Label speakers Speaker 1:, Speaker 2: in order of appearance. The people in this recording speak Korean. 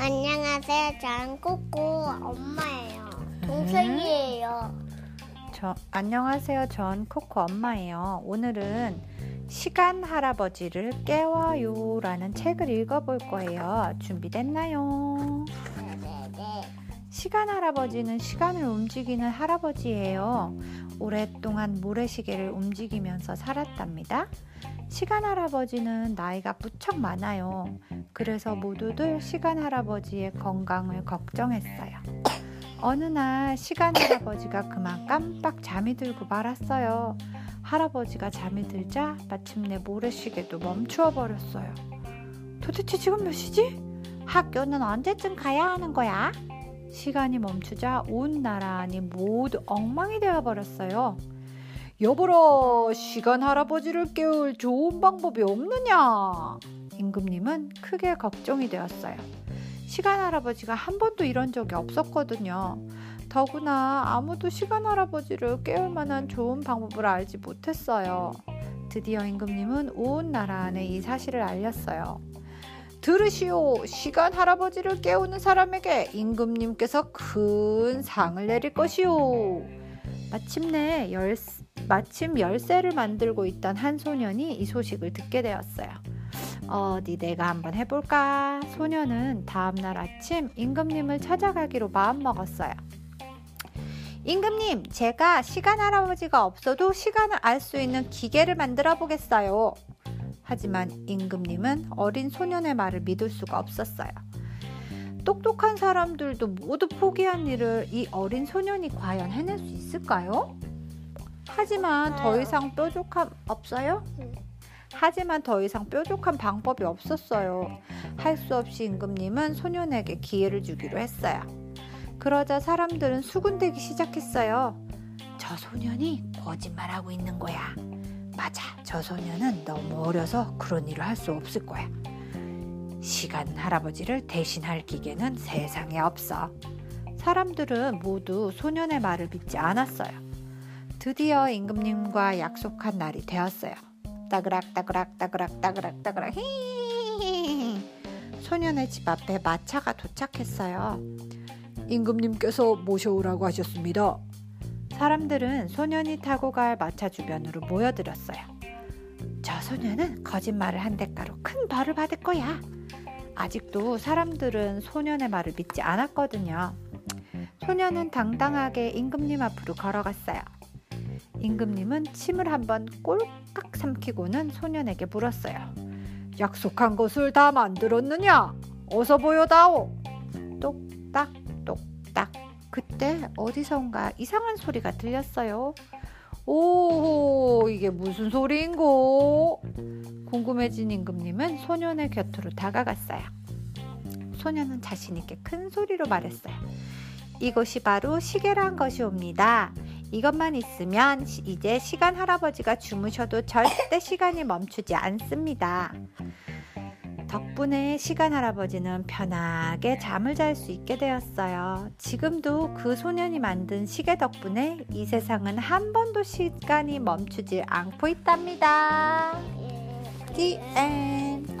Speaker 1: 안녕하세요. 전 코코 엄마예요. 동생이에요.
Speaker 2: 저, 안녕하세요. 전 코코 엄마예요. 오늘은 시간 할아버지를 깨워요 라는 책을 읽어볼 거예요. 준비됐나요? 시간 할아버지는 시간을 움직이는 할아버지예요. 오랫동안 모래시계를 움직이면서 살았답니다. 시간 할아버지는 나이가 무척 많아요. 그래서 모두들 시간 할아버지의 건강을 걱정했어요. 어느 날 시간 할아버지가 그만 깜빡 잠이 들고 말았어요. 할아버지가 잠이 들자 마침내 모래시계도 멈추어 버렸어요. 도대체 지금 몇 시지? 학교는 언제쯤 가야 하는 거야? 시간이 멈추자 온 나라니 모두 엉망이 되어 버렸어요. 여보라, 시간 할아버지를 깨울 좋은 방법이 없느냐? 임금님은 크게 걱정이 되었어요. 시간 할아버지가 한 번도 이런 적이 없었거든요. 더구나 아무도 시간 할아버지를 깨울 만한 좋은 방법을 알지 못했어요. 드디어 임금님은 온 나라 안에 이 사실을 알렸어요. 들으시오. 시간 할아버지를 깨우는 사람에게 임금님께서 큰 상을 내릴 것이오. 마침내 열, 마침 열쇠를 만들고 있던 한 소년이 이 소식을 듣게 되었어요. 어디 내가 한번 해볼까? 소년은 다음날 아침 임금님을 찾아가기로 마음먹었어요. 임금님, 제가 시간 할아버지가 없어도 시간을 알 수 있는 기계를 만들어 보겠어요. 하지만 임금님은 어린 소년의 말을 믿을 수가 없었어요. 똑똑한 사람들도 모두 포기한 일을 이 어린 소년이 과연 해낼 수 있을까요? 하지만 더 이상 뾰족함 없어요? 하지만 더 이상 뾰족한 방법이 없었어요. 할 수 없이 임금님은 소년에게 기회를 주기로 했어요. 그러자 사람들은 수군대기 시작했어요. 저 소년이 거짓말하고 있는 거야. 맞아. 저 소년은 너무 어려서 그런 일을 할 수 없을 거야. 시간 할아버지를 대신할 기계는 세상에 없어. 사람들은 모두 소년의 말을 믿지 않았어요. 드디어 임금님과 약속한 날이 되었어요. 따그락 따그락 따그락 따그락 따그락 히히히 소년의 집 앞에 마차가 도착했어요. 임금님께서 모셔오라고 하셨습니다. 사람들은 소년이 타고 갈 마차 주변으로 모여들었어요. 저 소년은 거짓말을 한 대가로 큰 벌을 받을 거야. 아직도 사람들은 소년의 말을 믿지 않았거든요. 소년은 당당하게 임금님 앞으로 걸어갔어요. 임금님은 침을 한번 꼴깍 삼키고는 소년에게 물었어요. 약속한 것을 다 만들었느냐? 어서 보여다오. 그때 어디선가 이상한 소리가 들렸어요. 오, 이게 무슨 소리인고? 궁금해진 임금님은 소년의 곁으로 다가갔어요. 소년은 자신있게 큰 소리로 말했어요. 이것이 바로 시계란 것이옵니다. 이것만 있으면 이제 시간 할아버지가 주무셔도 절대 시간이 멈추지 않습니다. 덕분에 시간 할아버지는 편하게 잠을 잘 수 있게 되었어요. 지금도 그 소년이 만든 시계 덕분에 이 세상은 한 번도 시간이 멈추지 않고 있답니다. The end.